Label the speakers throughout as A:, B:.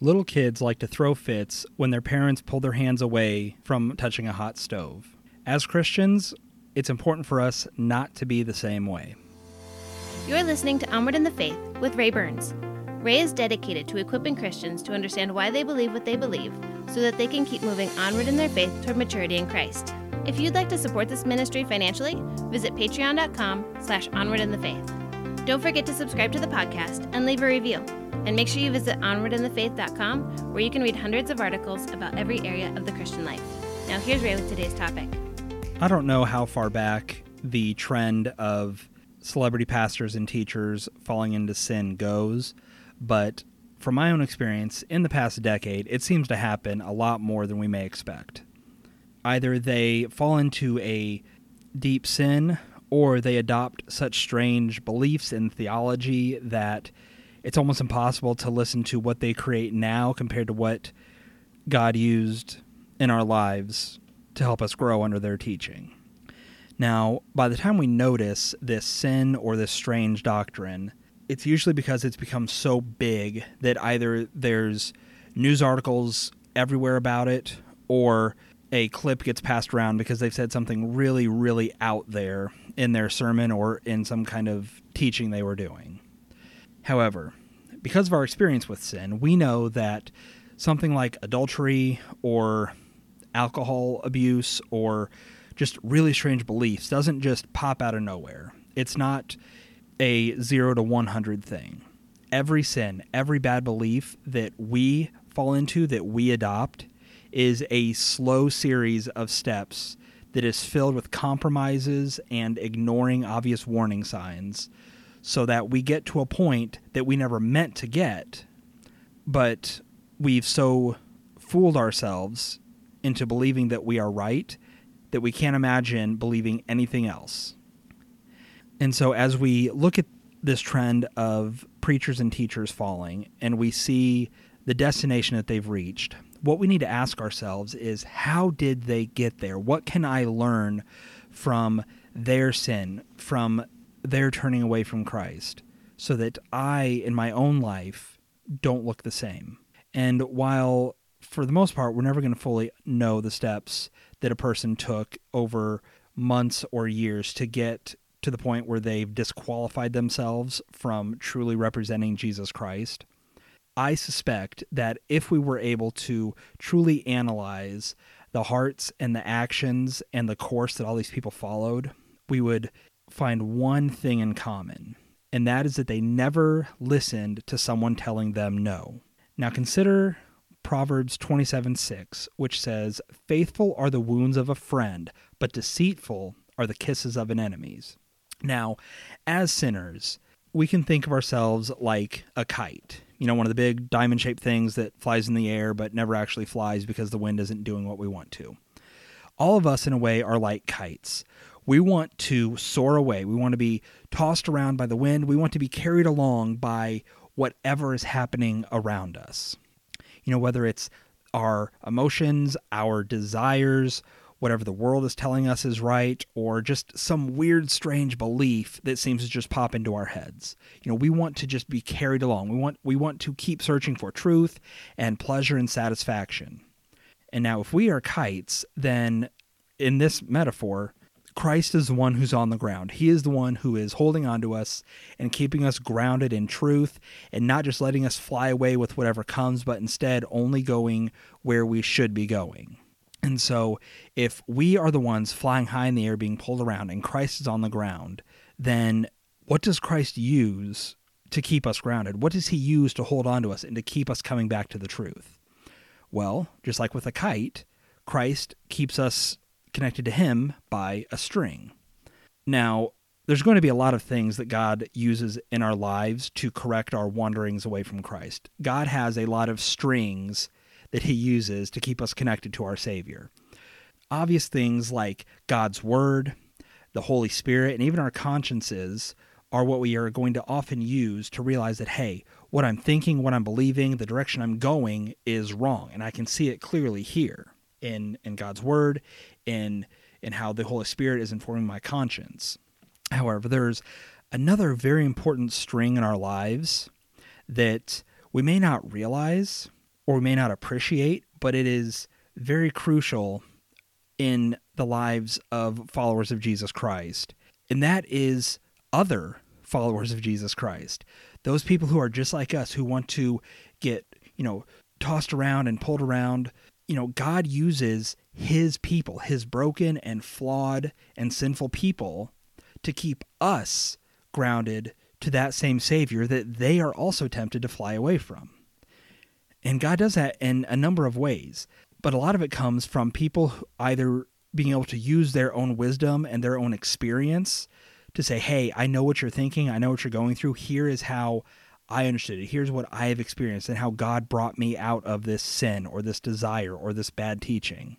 A: Little kids like to throw fits when their parents pull their hands away from touching a hot stove. As Christians, it's important for us not to be the same way.
B: You're listening to Onward in the Faith with Ray Burns. Ray is dedicated to equipping Christians to understand why they believe what they believe so that they can keep moving onward in their faith toward maturity in Christ. If you'd like to support this ministry financially, visit patreon.com slash onward in the faith. Don't forget to subscribe to the podcast and leave a review. And make sure you visit onwardinthefaith.com where you can read hundreds of articles about every area of the Christian life. Now here's Ray with today's topic.
A: I don't know how far back the trend of celebrity pastors and teachers falling into sin goes, but from my own experience, in the past decade, it seems to happen a lot more than we may expect. Either they fall into a deep sin or they adopt such strange beliefs in theology that it's almost impossible to listen to what they create now compared to what God used in our lives to help us grow under their teaching. Now, by the time we notice this sin or this strange doctrine, it's usually because it's become so big that either there's news articles everywhere about it or a clip gets passed around because they've said something really, really out there in their sermon or in some kind of teaching they were doing. However, because of our experience with sin, we know that something like adultery or alcohol abuse or just really strange beliefs doesn't just pop out of nowhere. It's not a 0 to 100 thing. Every sin, every bad belief that we fall into, that we adopt, is a slow series of steps that is filled with compromises and ignoring obvious warning signs so that we get to a point that we never meant to get, but we've so fooled ourselves into believing that we are right that we can't imagine believing anything else. And so, as we look at this trend of preachers and teachers falling, and we see the destination that they've reached, what we need to ask ourselves is how did they get there? What can I learn from their sin, from they're turning away from Christ so that I, in my own life, don't look the same. And while for the most part, we're never going to fully know the steps that a person took over months or years to get to the point where they've disqualified themselves from truly representing Jesus Christ. I suspect that if we were able to truly analyze the hearts and the actions and the course that all these people followed, we would find one thing in common, and that is that they never listened to someone telling them no. Now consider Proverbs 27 6, which says, Faithful are the wounds of a friend, but deceitful are the kisses of an enemy's. Now, as sinners, we can think of ourselves like a kite. You know, one of the big diamond shaped things that flies in the air but never actually flies because the wind isn't doing what we want to. All of us, in a way, are like kites. We want to soar away. We want to be tossed around by the wind. We want to be carried along by whatever is happening around us. You know, whether it's our emotions, our desires, whatever the world is telling us is right, or just some weird, strange belief that seems to just pop into our heads. You know, we want to just be carried along. We want we want to keep searching for truth and pleasure and satisfaction. And now if we are kites, then in this metaphor, Christ is the one who's on the ground. He is the one who is holding on to us and keeping us grounded in truth and not just letting us fly away with whatever comes, but instead only going where we should be going. And so, if we are the ones flying high in the air being pulled around and Christ is on the ground, then what does Christ use to keep us grounded? What does he use to hold on to us and to keep us coming back to the truth? Well, just like with a kite, Christ keeps us connected to Him by a string. Now, there's going to be a lot of things that God uses in our lives to correct our wanderings away from Christ. God has a lot of strings that He uses to keep us connected to our Savior. Obvious things like God's Word, the Holy Spirit, and even our consciences are what we are going to often use to realize that, hey, what I'm thinking, what I'm believing, the direction I'm going is wrong. And I can see it clearly here in, in God's Word, in in how the Holy Spirit is informing my conscience. However, there's another very important string in our lives that we may not realize, or we may not appreciate, but it is very crucial in the lives of followers of Jesus Christ. And that is other followers of Jesus Christ. Those people who are just like us who want to get, you know, tossed around and pulled around. You know, God uses his people, his broken and flawed and sinful people to keep us grounded to that same Savior that they are also tempted to fly away from. And God does that in a number of ways, but a lot of it comes from people either being able to use their own wisdom and their own experience to say, hey, I know what you're thinking, I know what you're going through. Here is how I understood it. Here's what I have experienced and how God brought me out of this sin or this desire or this bad teaching.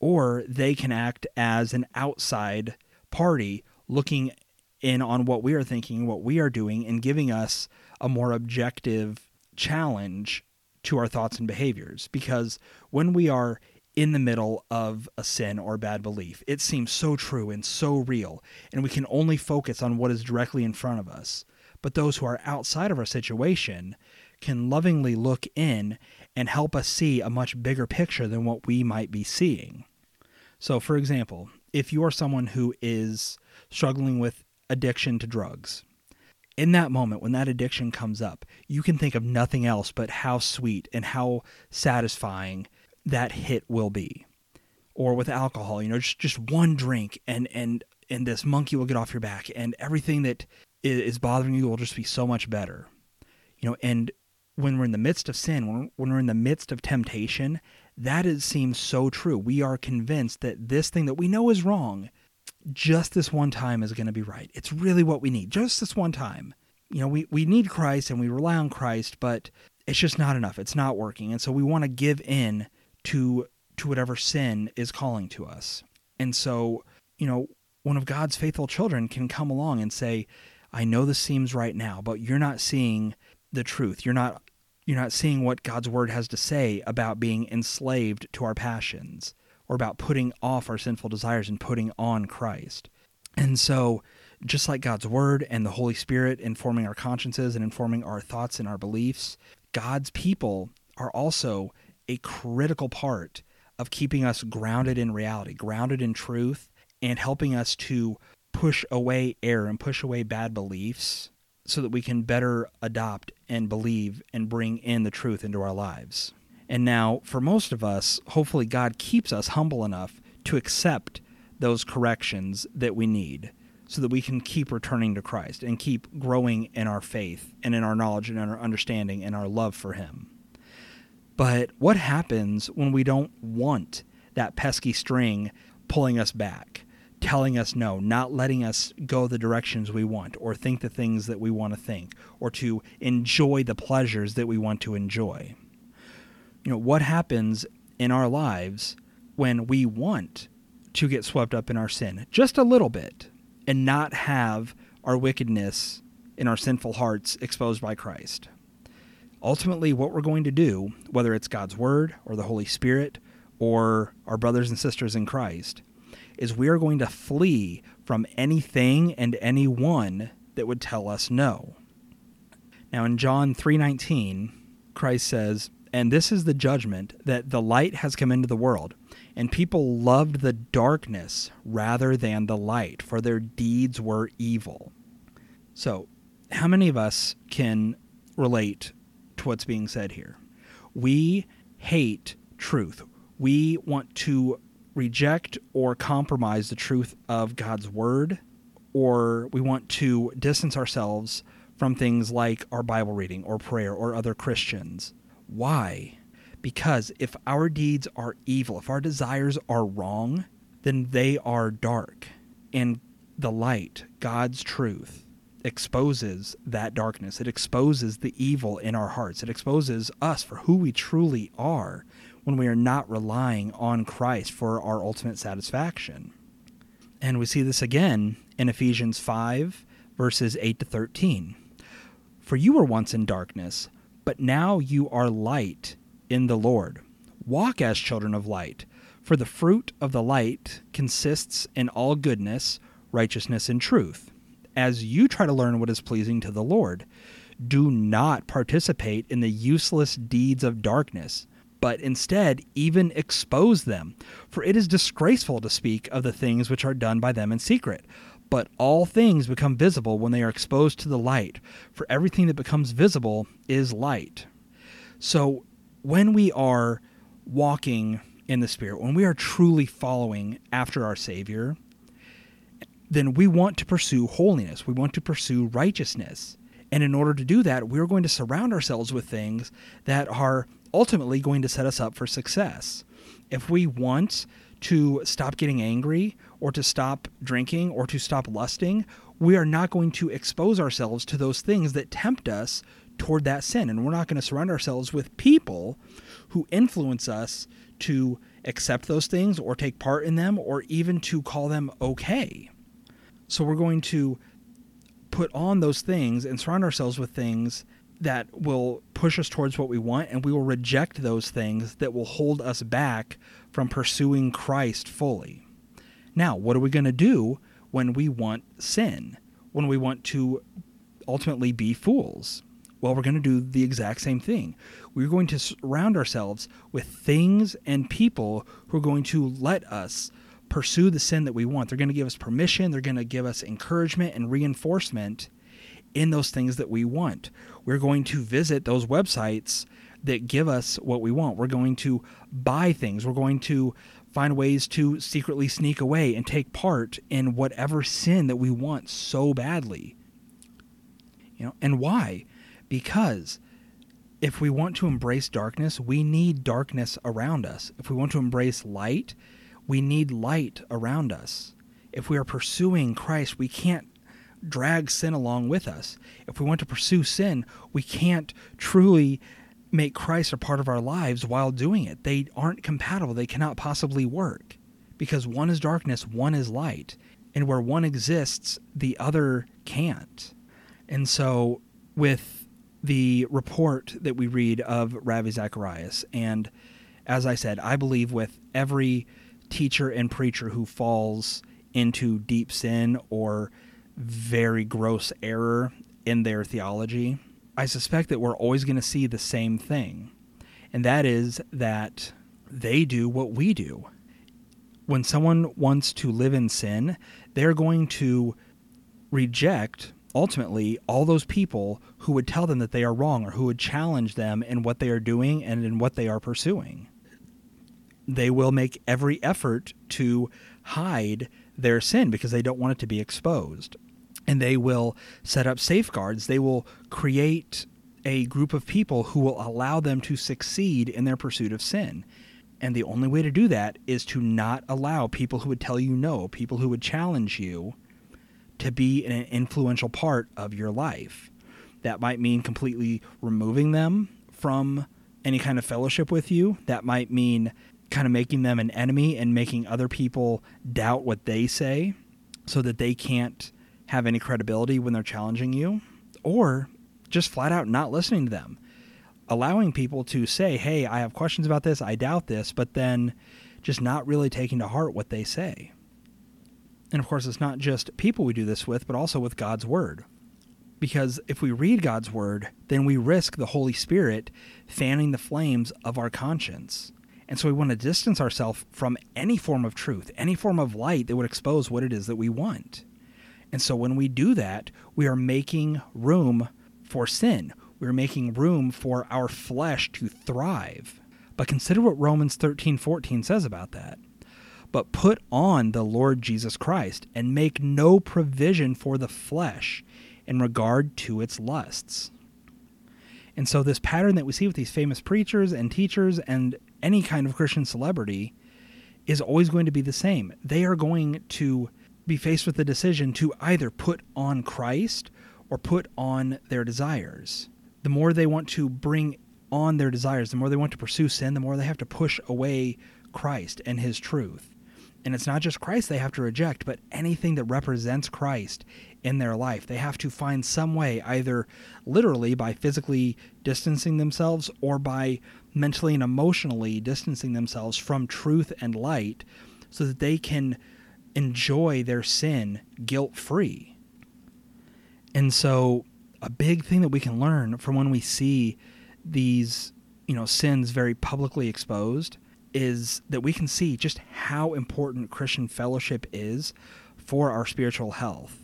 A: Or they can act as an outside party looking in on what we are thinking, what we are doing, and giving us a more objective challenge to our thoughts and behaviors. Because when we are in the middle of a sin or bad belief, it seems so true and so real, and we can only focus on what is directly in front of us. But those who are outside of our situation can lovingly look in and help us see a much bigger picture than what we might be seeing. So, for example, if you are someone who is struggling with addiction to drugs. In that moment, when that addiction comes up, you can think of nothing else but how sweet and how satisfying that hit will be. Or with alcohol, you know, just, just one drink and, and, and this monkey will get off your back and everything that is bothering you will just be so much better. You know, and when we're in the midst of sin, when, when we're in the midst of temptation, that is, seems so true. We are convinced that this thing that we know is wrong just this one time is going to be right. It's really what we need, just this one time. You know, we, we need Christ and we rely on Christ, but it's just not enough. It's not working. And so we want to give in to to whatever sin is calling to us. And so, you know, one of God's faithful children can come along and say, I know this seems right now, but you're not seeing the truth. You're not you're not seeing what God's word has to say about being enslaved to our passions or about putting off our sinful desires and putting on Christ. And so, just like God's Word and the Holy Spirit informing our consciences and informing our thoughts and our beliefs, God's people are also a critical part of keeping us grounded in reality, grounded in truth, and helping us to push away error and push away bad beliefs so that we can better adopt and believe and bring in the truth into our lives. And now, for most of us, hopefully, God keeps us humble enough to accept those corrections that we need so that we can keep returning to Christ and keep growing in our faith and in our knowledge and in our understanding and our love for Him. But what happens when we don't want that pesky string pulling us back, telling us no, not letting us go the directions we want or think the things that we want to think or to enjoy the pleasures that we want to enjoy? you know, what happens in our lives when we want to get swept up in our sin just a little bit and not have our wickedness in our sinful hearts exposed by Christ. Ultimately, what we're going to do, whether it's God's Word or the Holy Spirit or our brothers and sisters in Christ, is we are going to flee from anything and anyone that would tell us no. Now in John 3:19, Christ says, and this is the judgment that the light has come into the world, and people loved the darkness rather than the light, for their deeds were evil. So, how many of us can relate to what's being said here? We hate truth. We want to reject or compromise the truth of God's word, or we want to distance ourselves from things like our Bible reading or prayer or other Christians. Why? Because if our deeds are evil, if our desires are wrong, then they are dark. And the light, God's truth, exposes that darkness. It exposes the evil in our hearts. It exposes us for who we truly are when we are not relying on Christ for our ultimate satisfaction. And we see this again in Ephesians 5, verses 8 to 13. For you were once in darkness but now you are light in the Lord. Walk as children of light, for the fruit of the light consists in all goodness, righteousness, and truth. As you try to learn what is pleasing to the Lord, do not participate in the useless deeds of darkness, but instead even expose them. For it is disgraceful to speak of the things which are done by them in secret. But all things become visible when they are exposed to the light, for everything that becomes visible is light. So when we are walking in the Spirit, when we are truly following after our Savior, then we want to pursue holiness. We want to pursue righteousness. And in order to do that, we're going to surround ourselves with things that are ultimately going to set us up for success. If we want to stop getting angry or to stop drinking or to stop lusting, we are not going to expose ourselves to those things that tempt us toward that sin. And we're not going to surround ourselves with people who influence us to accept those things or take part in them or even to call them okay. So we're going to put on those things and surround ourselves with things that will push us towards what we want, and we will reject those things that will hold us back from pursuing Christ fully. Now, what are we going to do when we want sin? When we want to ultimately be fools? Well, we're going to do the exact same thing. We're going to surround ourselves with things and people who are going to let us pursue the sin that we want. They're going to give us permission, they're going to give us encouragement and reinforcement in those things that we want. We're going to visit those websites that give us what we want. We're going to buy things. We're going to find ways to secretly sneak away and take part in whatever sin that we want so badly. You know, and why? Because if we want to embrace darkness, we need darkness around us. If we want to embrace light, we need light around us. If we are pursuing Christ, we can't drag sin along with us. If we want to pursue sin, we can't truly make Christ a part of our lives while doing it. They aren't compatible, they cannot possibly work because one is darkness, one is light. And where one exists, the other can't. And so, with the report that we read of Ravi Zacharias, and as I said, I believe with every teacher and preacher who falls into deep sin or very gross error in their theology, I suspect that we're always going to see the same thing. And that is that they do what we do. When someone wants to live in sin, they're going to reject ultimately all those people who would tell them that they are wrong or who would challenge them in what they are doing and in what they are pursuing. They will make every effort to hide their sin because they don't want it to be exposed and they will set up safeguards. They will create a group of people who will allow them to succeed in their pursuit of sin. And the only way to do that is to not allow people who would tell you no, people who would challenge you, to be an influential part of your life. That might mean completely removing them from any kind of fellowship with you. That might mean kind of making them an enemy and making other people doubt what they say so that they can't have any credibility when they're challenging you, or just flat out not listening to them. Allowing people to say, hey, I have questions about this, I doubt this, but then just not really taking to heart what they say. And of course, it's not just people we do this with, but also with God's Word. Because if we read God's Word, then we risk the Holy Spirit fanning the flames of our conscience. And so we want to distance ourselves from any form of truth, any form of light that would expose what it is that we want. And so when we do that, we are making room for sin. We're making room for our flesh to thrive. But consider what Romans 13 14 says about that. But put on the Lord Jesus Christ and make no provision for the flesh in regard to its lusts. And so, this pattern that we see with these famous preachers and teachers and any kind of Christian celebrity is always going to be the same. They are going to be faced with the decision to either put on Christ or put on their desires. The more they want to bring on their desires, the more they want to pursue sin, the more they have to push away Christ and his truth. And it's not just Christ they have to reject, but anything that represents Christ in their life. They have to find some way, either literally by physically distancing themselves or by mentally and emotionally distancing themselves from truth and light so that they can enjoy their sin guilt free. And so a big thing that we can learn from when we see these, you know, sins very publicly exposed is that we can see just how important Christian fellowship is for our spiritual health.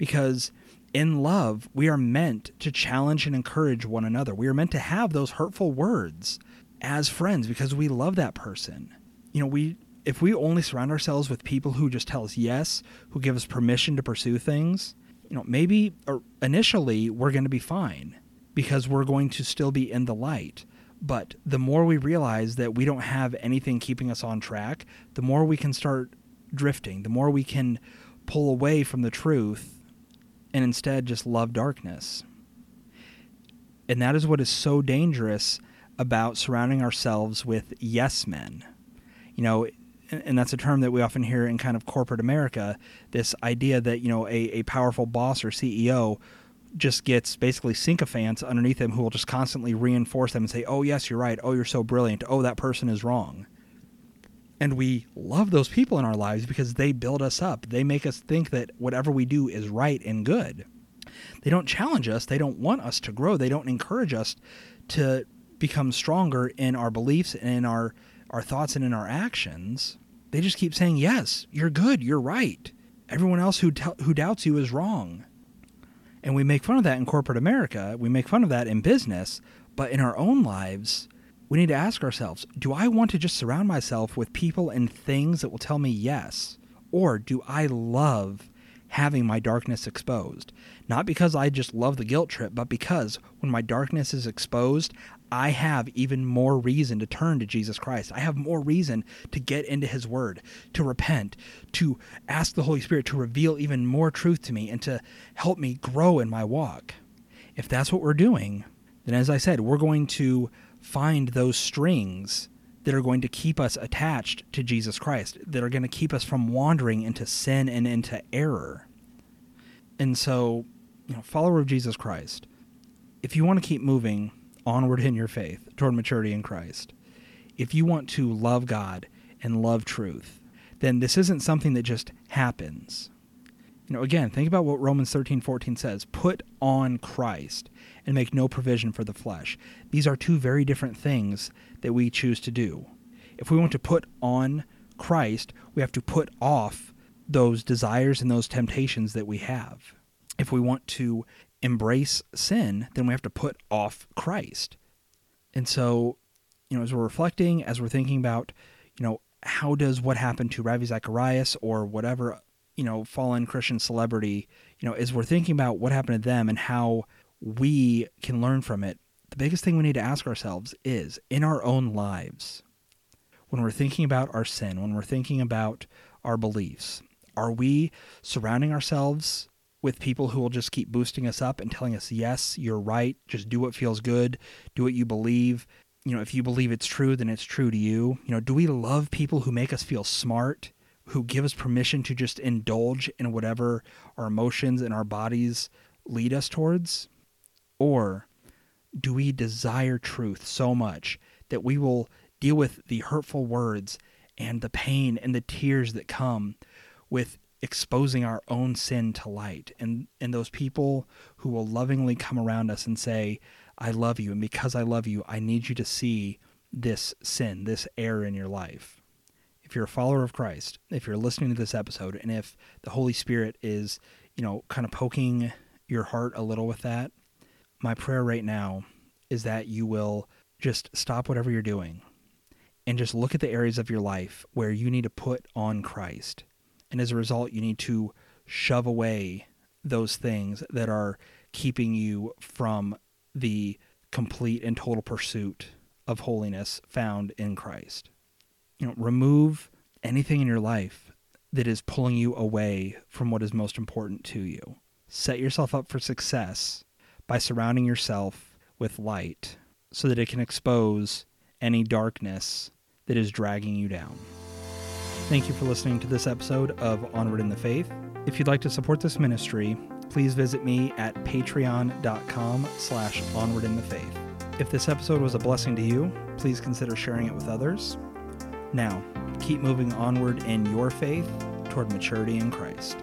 A: Because in love, we are meant to challenge and encourage one another. We are meant to have those hurtful words as friends because we love that person. You know, we if we only surround ourselves with people who just tell us yes, who give us permission to pursue things, you know, maybe uh, initially we're going to be fine because we're going to still be in the light. But the more we realize that we don't have anything keeping us on track, the more we can start drifting, the more we can pull away from the truth and instead just love darkness. And that is what is so dangerous about surrounding ourselves with yes men. You know, and that's a term that we often hear in kind of corporate America this idea that, you know, a, a powerful boss or CEO just gets basically sycophants underneath him who will just constantly reinforce them and say, oh, yes, you're right. Oh, you're so brilliant. Oh, that person is wrong. And we love those people in our lives because they build us up. They make us think that whatever we do is right and good. They don't challenge us. They don't want us to grow. They don't encourage us to become stronger in our beliefs and in our, our thoughts and in our actions. They just keep saying, yes, you're good. You're right. Everyone else who, t- who doubts you is wrong. And we make fun of that in corporate America. We make fun of that in business. But in our own lives, we need to ask ourselves do I want to just surround myself with people and things that will tell me yes? Or do I love having my darkness exposed? Not because I just love the guilt trip, but because when my darkness is exposed, I have even more reason to turn to Jesus Christ. I have more reason to get into His Word, to repent, to ask the Holy Spirit to reveal even more truth to me and to help me grow in my walk. If that's what we're doing, then as I said, we're going to find those strings that are going to keep us attached to Jesus Christ, that are going to keep us from wandering into sin and into error. And so, you know, follower of Jesus Christ, if you want to keep moving onward in your faith toward maturity in Christ, if you want to love God and love truth, then this isn't something that just happens. You know, again, think about what Romans 13, 14 says. Put on Christ and make no provision for the flesh. These are two very different things that we choose to do. If we want to put on Christ, we have to put off those desires and those temptations that we have. If we want to embrace sin, then we have to put off Christ. And so, you know, as we're reflecting, as we're thinking about, you know, how does what happened to Ravi Zacharias or whatever, you know, fallen Christian celebrity, you know, as we're thinking about what happened to them and how we can learn from it, the biggest thing we need to ask ourselves is in our own lives, when we're thinking about our sin, when we're thinking about our beliefs, are we surrounding ourselves with people who will just keep boosting us up and telling us, yes, you're right, just do what feels good, do what you believe. You know, if you believe it's true, then it's true to you. You know, do we love people who make us feel smart, who give us permission to just indulge in whatever our emotions and our bodies lead us towards? Or do we desire truth so much that we will deal with the hurtful words and the pain and the tears that come with exposing our own sin to light? And and those people who will lovingly come around us and say I love you and because I love you I need you to see this sin this error in your life. If you're a follower of Christ if you're listening to this episode and if the Holy Spirit is you know kind of poking your heart a little with that my prayer right now is that you will just stop whatever you're doing and just look at the areas of your life where you need to put on Christ. And as a result, you need to shove away those things that are keeping you from the complete and total pursuit of holiness found in Christ. You know, remove anything in your life that is pulling you away from what is most important to you. Set yourself up for success by surrounding yourself with light so that it can expose any darkness that is dragging you down. Thank you for listening to this episode of Onward in the Faith. If you'd like to support this ministry, please visit me at patreon.com slash onward in the faith. If this episode was a blessing to you, please consider sharing it with others. Now, keep moving onward in your faith toward maturity in Christ.